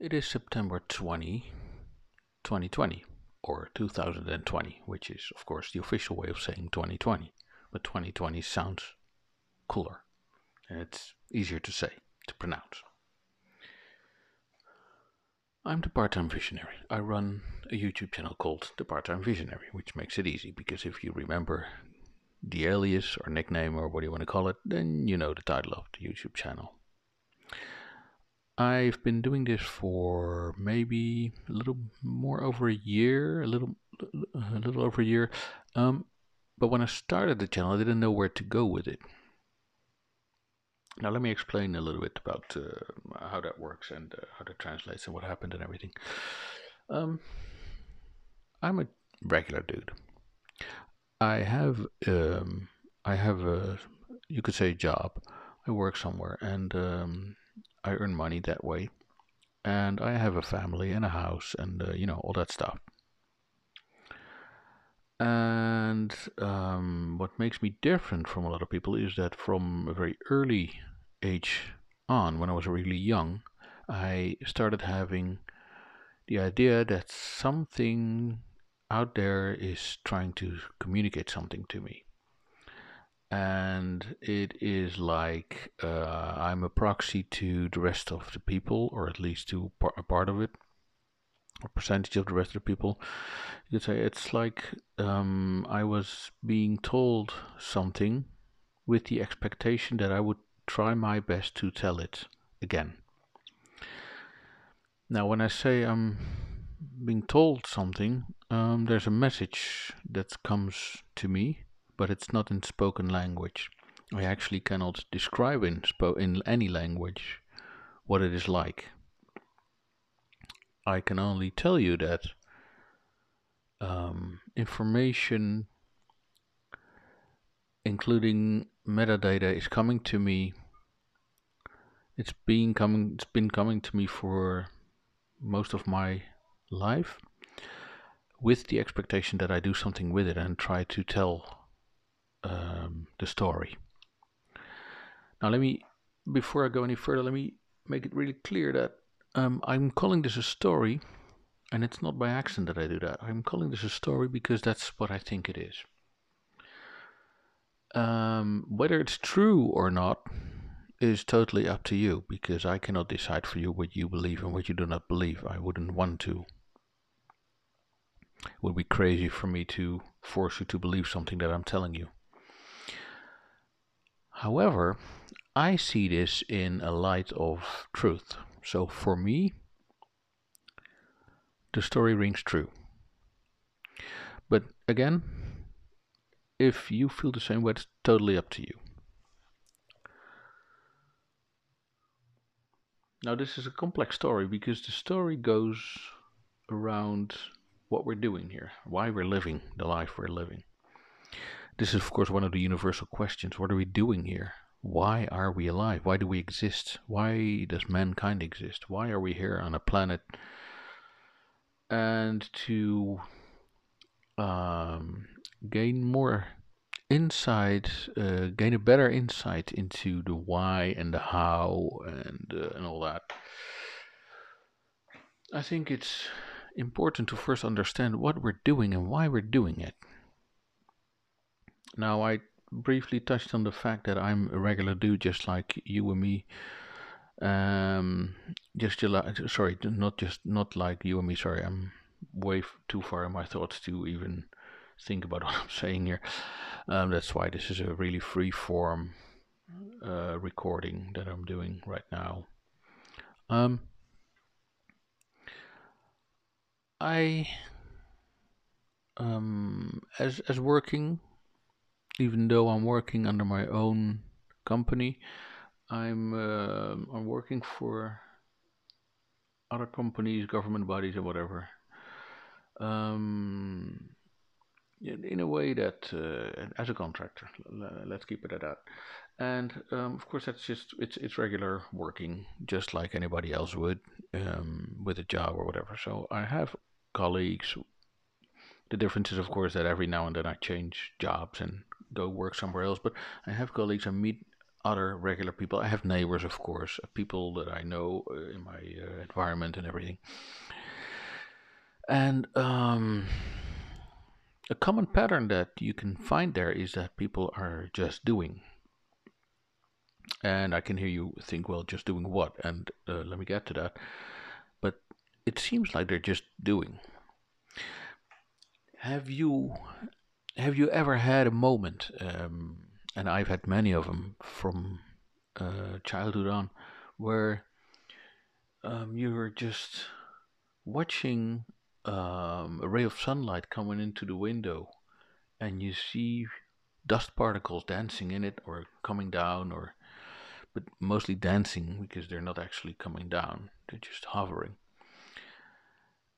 It is September 20, 2020, or 2020, which is, of course, the official way of saying 2020. But 2020 sounds cooler and it's easier to say, to pronounce. I'm the part time visionary. I run a YouTube channel called The Part Time Visionary, which makes it easy because if you remember the alias or nickname or what you want to call it, then you know the title of the YouTube channel. I've been doing this for maybe a little more over a year, a little, a little over a year. Um, but when I started the channel, I didn't know where to go with it. Now, let me explain a little bit about uh, how that works and uh, how that translates and what happened and everything. Um, I'm a regular dude. I have um, I have a you could say job. I work somewhere and um, I earn money that way, and I have a family and a house and uh, you know all that stuff. And um, what makes me different from a lot of people is that from a very early age on, when I was really young, I started having the idea that something out there is trying to communicate something to me and it is like uh, I'm a proxy to the rest of the people, or at least to par- a part of it, a percentage of the rest of the people. You could say it's like um, I was being told something with the expectation that I would try my best to tell it again. Now, when I say I'm being told something, um, there's a message that comes to me but it's not in spoken language. I actually cannot describe in, in any language what it is like. I can only tell you that um, information, including metadata, is coming to me. It's been coming. It's been coming to me for most of my life, with the expectation that I do something with it and try to tell um, the story. Now, let me, before I go any further, let me make it really clear that um, I'm calling this a story, and it's not by accident that I do that. I'm calling this a story because that's what I think it is. Um, whether it's true or not is totally up to you because I cannot decide for you what you believe and what you do not believe. I wouldn't want to. It would be crazy for me to force you to believe something that I'm telling you. However, I see this in a light of truth. So for me, the story rings true. But again, if you feel the same way, it's totally up to you. Now, this is a complex story because the story goes around what we're doing here, why we're living the life we're living. This is, of course, one of the universal questions. What are we doing here? Why are we alive? Why do we exist? Why does mankind exist? Why are we here on a planet? And to um, gain more insight, uh, gain a better insight into the why and the how and uh, and all that. I think it's important to first understand what we're doing and why we're doing it. Now, I briefly touched on the fact that I'm a regular dude, just like you and me. Um, just sorry, not just not like you and me. Sorry, I'm way too far in my thoughts to even think about what I'm saying here. Um, that's why this is a really free form uh, recording that I'm doing right now. Um, I um, as as working even though I'm working under my own company, I'm uh, I'm working for other companies, government bodies, or whatever. Um, in a way that uh, as a contractor, let's keep it at that. And um, of course, that's just it's it's regular working, just like anybody else would um, with a job or whatever. So I have colleagues. The difference is, of course, that every now and then I change jobs and go work somewhere else. But I have colleagues I meet other regular people. I have neighbors, of course, uh, people that I know uh, in my uh, environment and everything. And um, a common pattern that you can find there is that people are just doing. And I can hear you think, well, just doing what? And uh, let me get to that. But it seems like they're just doing. Have you have you ever had a moment? Um, and I've had many of them from uh, childhood on, where um, you were just watching um, a ray of sunlight coming into the window, and you see dust particles dancing in it or coming down, or but mostly dancing because they're not actually coming down; they're just hovering.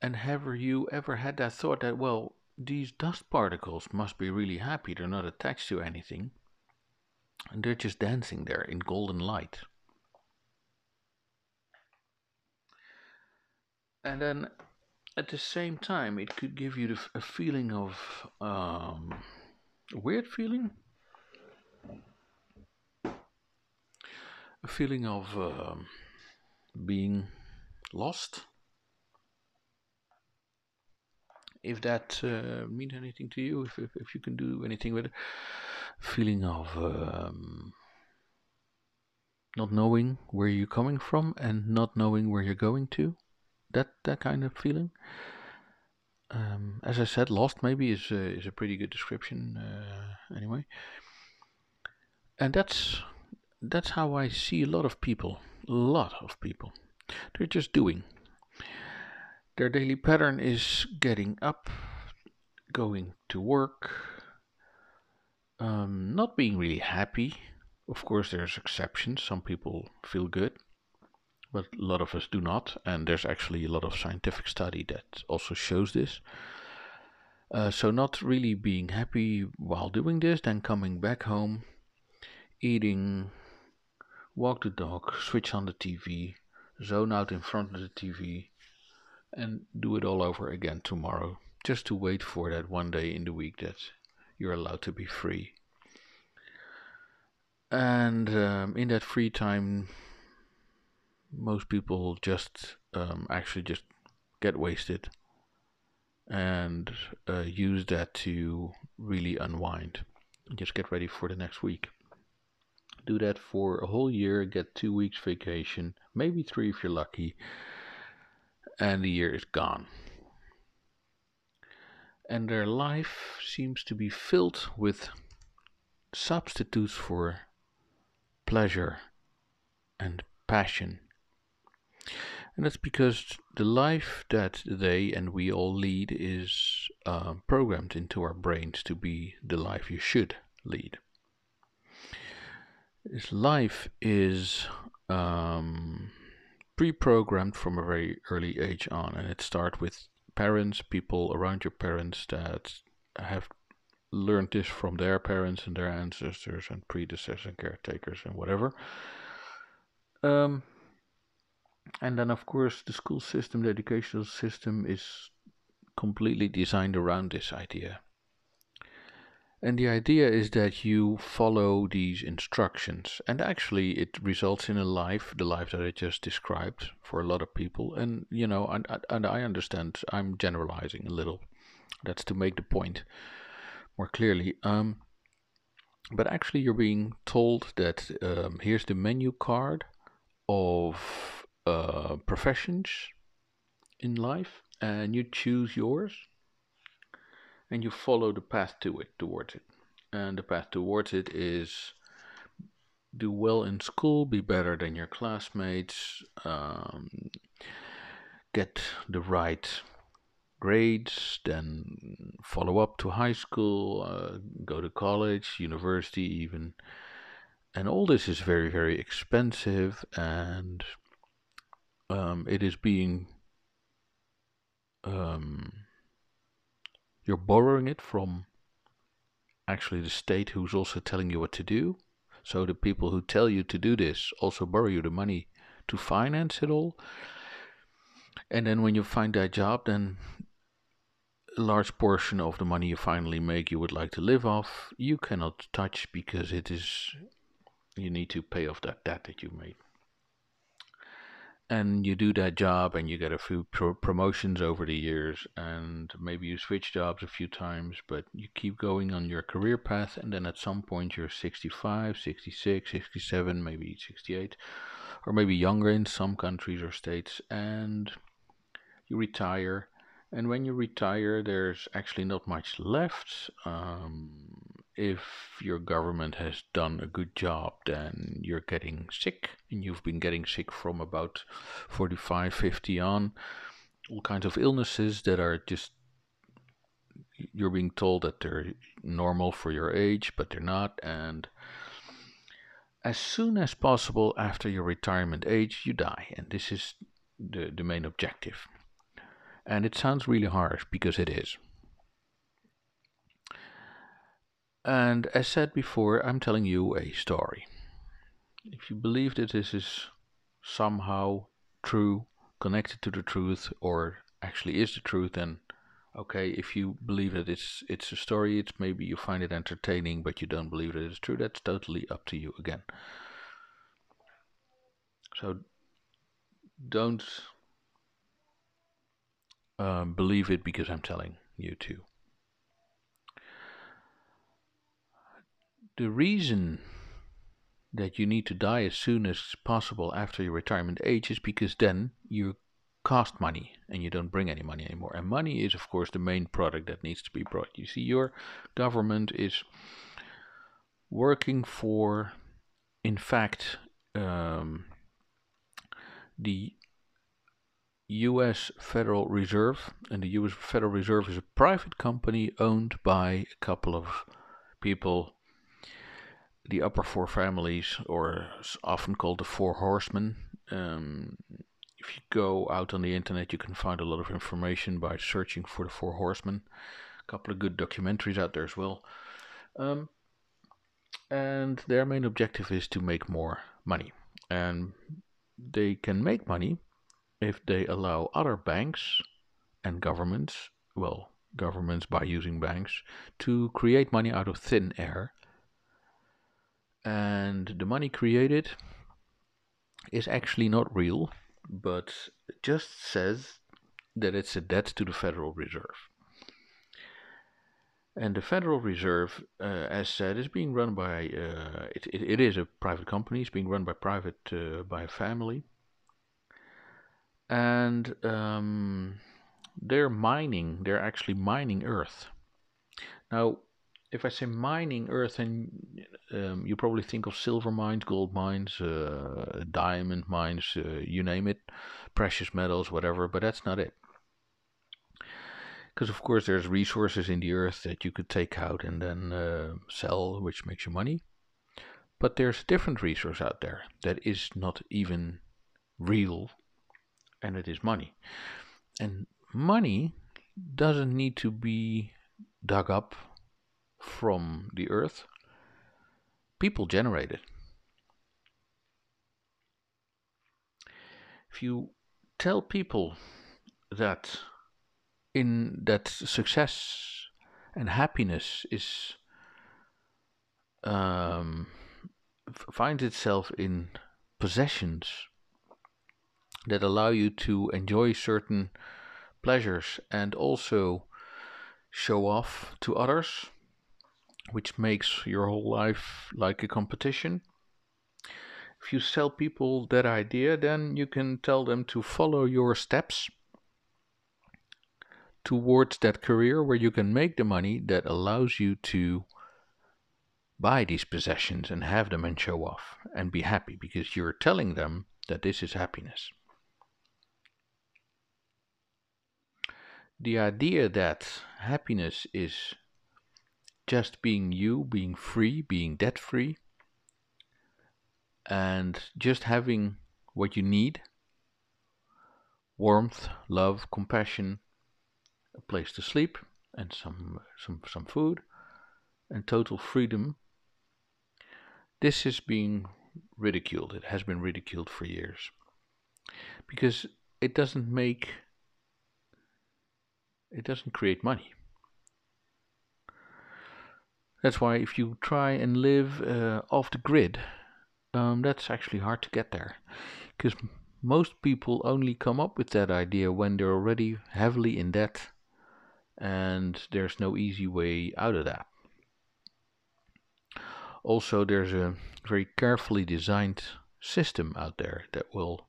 And have you ever had that thought that well, these dust particles must be really happy; they're not attached to anything and they're just dancing there in golden light. And then at the same time, it could give you a feeling of um, a weird feeling, a feeling of um, being lost. If that uh, means anything to you, if, if, if you can do anything with it feeling of um, not knowing where you're coming from and not knowing where you're going to. That that kind of feeling. Um, as I said, lost maybe is a, is a pretty good description. Uh, anyway, and that's that's how I see a lot of people. A lot of people. They're just doing. Their daily pattern is getting up, going to work, um, not being really happy. Of course, there's exceptions. Some people feel good, but a lot of us do not. And there's actually a lot of scientific study that also shows this. Uh, so, not really being happy while doing this, then coming back home, eating, walk the dog, switch on the TV, zone out in front of the TV, and do it all over again tomorrow, just to wait for that one day in the week that you're allowed to be free. And um, in that free time, most people just um, actually just get wasted and uh, use that to really unwind. Just get ready for the next week. Do that for a whole year, get two weeks vacation, maybe three if you're lucky, and the year is gone and their life seems to be filled with substitutes for pleasure and passion. And that's because the life that they and we all lead is uh, programmed into our brains to be the life you should lead. This life is um, pre programmed from a very early age on, and it starts with parents, people around your parents that have learned this from their parents and their ancestors and predecessors and caretakers and whatever. Um, and then, of course, the school system, the educational system is completely designed around this idea. And the idea is that you follow these instructions, and actually, it results in a life, the life that I just described for a lot of people. And you know, and, and I understand I'm generalizing a little. That's to make the point more clearly. Um, but actually, you're being told that um, here's the menu card of uh, professions in life, and you choose yours and you follow the path to it towards it. And the path towards it is do well in school be better than your classmates um, get the right grades then follow up to high school uh, go to college university even. And all this is very very expensive and um, it is being um, you're borrowing it from actually the state who's also telling you what to do. So the people who tell you to do this also borrow you the money to finance it all. And then when you find that job, then a large portion of the money you finally make you would like to live off, you cannot touch because it is You need to pay off that debt that you made. And you do that job and you get a few pro- promotions over the years, and maybe you switch jobs a few times, but you keep going on your career path. And then at some point, you're 65, 66, 67, maybe 68, or maybe younger in some countries or states, and you retire. And when you retire, there's actually not much left. Um, if your government has done a good job, then you're getting sick, and you've been getting sick from about 45, 50 on. All kinds of illnesses that are just, you're being told that they're normal for your age, but they're not. And as soon as possible after your retirement age, you die. And this is the, the main objective. And it sounds really harsh because it is. And as said before, I'm telling you a story. If you believe that this is somehow true, connected to the truth, or actually is the truth, then okay. If you believe that it's it's a story, it's maybe you find it entertaining, but you don't believe that it's true. That's totally up to you again. So don't um, believe it because I'm telling you to. The reason that you need to die as soon as possible after your retirement age is because then you cost money and you don't bring any money anymore. And money is, of course, the main product that needs to be brought. You see, your government is working for, in fact, um, the US Federal Reserve. And the US Federal Reserve is a private company owned by a couple of people the upper four families, or often called the four horsemen. Um, if you go out on the internet, you can find a lot of information by searching for the four horsemen. A couple of good documentaries out there as well. Um, and their main objective is to make more money. And they can make money if they allow other banks and governments, well, governments by using banks, to create money out of thin air and the money created is actually not real, but just says that it's a debt to the Federal Reserve. And the Federal Reserve, uh, as said, is being run by uh, it, it, it is a private company. It's being run by private uh, by a family, and um, they're mining. They're actually mining Earth. Now, if I say mining earth, and um, you probably think of silver mines, gold mines, uh, diamond mines, uh, you name it, precious metals, whatever, but that's not it. Because, of course, there's resources in the earth that you could take out and then uh, sell, which makes you money. But there's a different resource out there that is not even real, and it is money. And money doesn't need to be dug up from the earth, people generate it. If you tell people that in that success and happiness is um, finds itself in possessions that allow you to enjoy certain pleasures and also show off to others which makes your whole life like a competition. If you sell people that idea, then you can tell them to follow your steps towards that career where you can make the money that allows you to buy these possessions and have them and show off and be happy because you're telling them that this is happiness. The idea that happiness is just being you, being free, being debt free, and just having what you need warmth, love, compassion, a place to sleep, and some, some, some food, and total freedom. This is being ridiculed. It has been ridiculed for years because it doesn't make it doesn't create money. That's why if you try and live uh, off the grid, um, that's actually hard to get there because most people only come up with that idea when they're already heavily in debt and there's no easy way out of that. Also, there's a very carefully designed system out there that will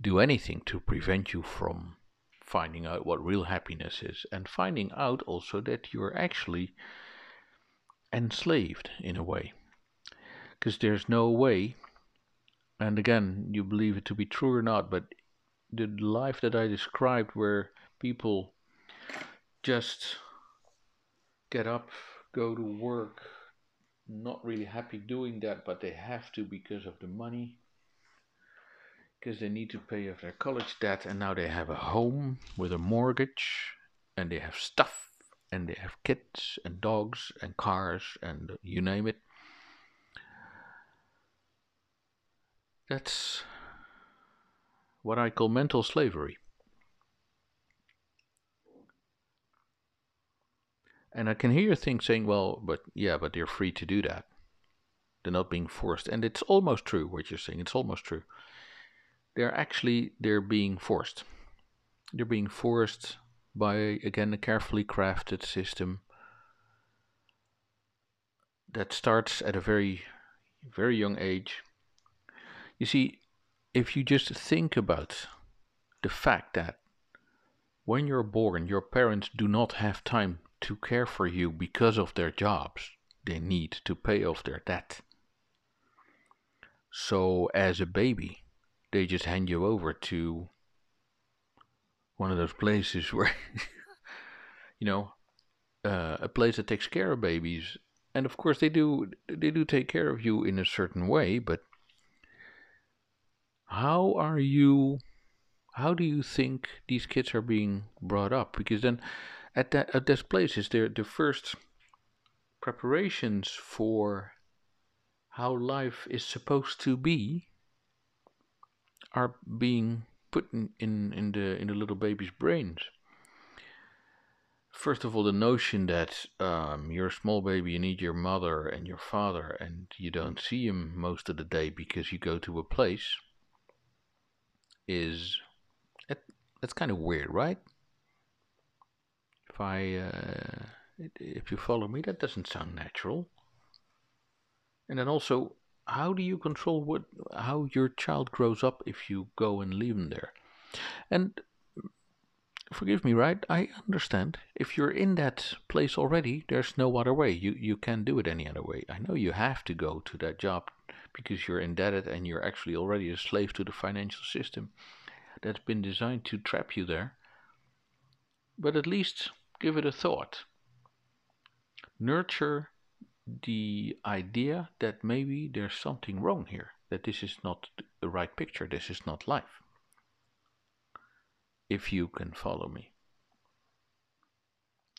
do anything to prevent you from finding out what real happiness is and finding out also that you're actually enslaved in a way. Because there's no way, and again, you believe it to be true or not, but the life that I described where people just get up, go to work, not really happy doing that, but they have to because of the money, because they need to pay off their college debt, and now they have a home with a mortgage, and they have stuff, and they have kids, and dogs, and cars, and you name it. That's what I call mental slavery. And I can hear things saying, well, but yeah, but they're free to do that. They're not being forced. And it's almost true what you're saying. It's almost true. They're actually they're being forced. They're being forced by again a carefully crafted system that starts at a very very young age. You see, if you just think about the fact that when you're born, your parents do not have time to care for you because of their jobs. They need to pay off their debt. So, as a baby, they just hand you over to one of those places where, you know, uh, a place that takes care of babies. And of course, they do they do take care of you in a certain way. But how are you? How do you think these kids are being brought up? Because then at that at this place is there the first preparations for how life is supposed to be are being put in, in, in the in the little baby's brains. First of all, the notion that um, you're a small baby, you need your mother and your father, and you don't see him most of the day because you go to a place, is that, that's kind of weird, right? If I, uh, if you follow me, that doesn't sound natural. And then also, how do you control what, how your child grows up if you go and leave them there? And forgive me, right? I understand. If you're in that place already, there's no other way. You you can't do it any other way. I know you have to go to that job because you're indebted and you're actually already a slave to the financial system that's been designed to trap you there. But at least give it a thought. Nurture the idea that maybe there's something wrong here, that this is not the right picture, this is not life. If you can follow me.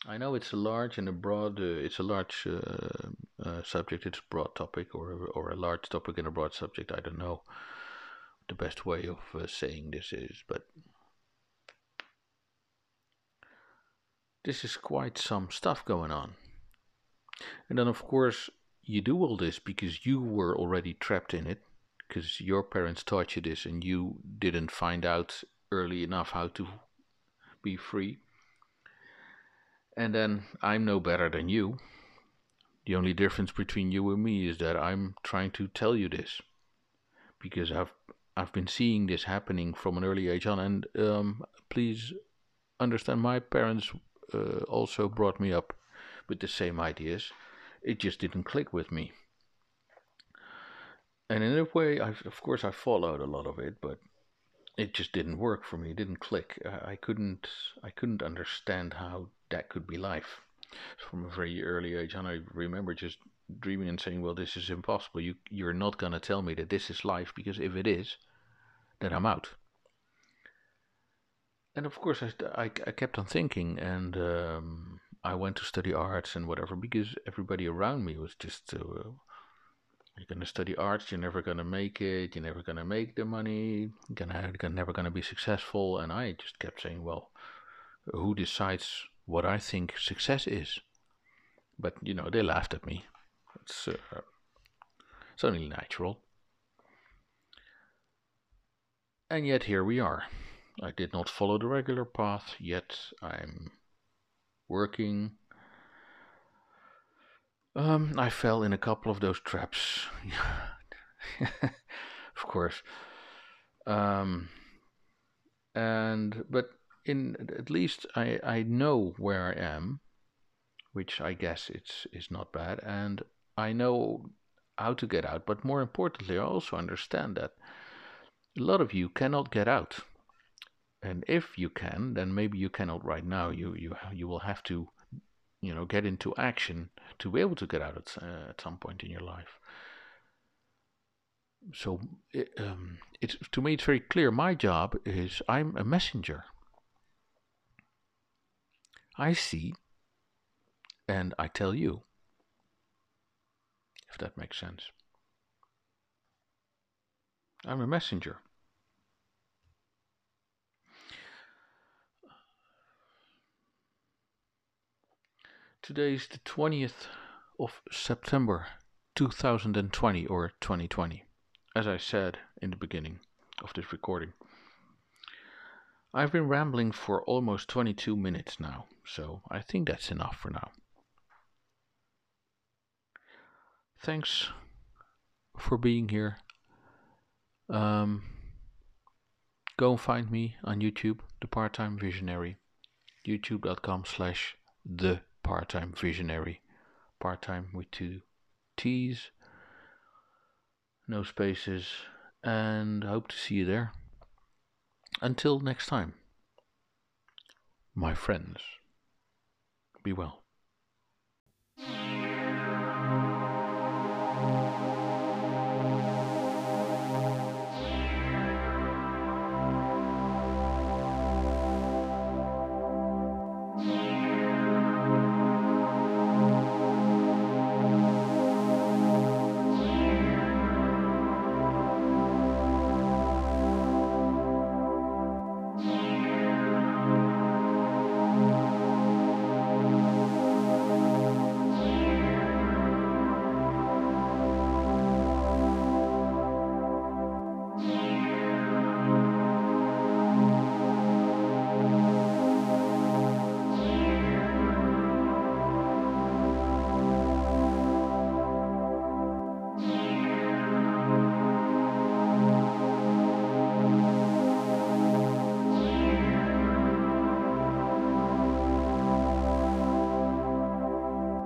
I know it's a large and a broad, uh, it's a large uh, uh, subject, it's a broad topic, or, or a large topic and a broad subject. I don't know the best way of uh, saying this is, but this is quite some stuff going on. And then, of course, you do all this because you were already trapped in it, because your parents taught you this and you didn't find out early enough how to be free. And then I'm no better than you. The only difference between you and me is that I'm trying to tell you this because I've I've been seeing this happening from an early age on, and um, please understand my parents uh, also brought me up with the same ideas. It just didn't click with me. And in a way, I've, of course, I followed a lot of it, but it just didn't work for me. It didn't click. I, couldn't. I couldn't understand how that could be life from a very early age. And I remember just dreaming and saying, "Well, this is impossible. You you're not gonna tell me that this is life because if it is, then I'm out." And of course, I I, I kept on thinking, and um, I went to study arts and whatever because everybody around me was just uh, you're gonna study arts, you're never gonna make it, you're never gonna make the money, you're gonna, never gonna be successful. And I just kept saying, well, who decides what I think success is? But you know, they laughed at me. It's uh, it's only natural. And yet here we are. I did not follow the regular path, yet I'm working. Um, I fell in a couple of those traps. of course. Um, and but in at least I I know where I am, which I guess it's is not bad, and I know how to get out. But more importantly, I also understand that a lot of you cannot get out, and if you can, then maybe you cannot right now. You you you will have to, you know, get into action to be able to get out at, uh, at some point in your life. So it, um, it's to me it's very clear. My job is i'm a messenger. I see and i tell you if that makes sense. I'm a messenger today is the 20th of september 2020 or 2020 as I said in the beginning of this recording. I've been rambling for almost 22 minutes now, so I think that's enough for now. Thanks for being here. Um, go and find me on YouTube, The Part-Time Visionary, youtube.com slash The Part-Time Visionary, part-time with two T's no spaces, and hope to see you there. Until next time, my friends, be well.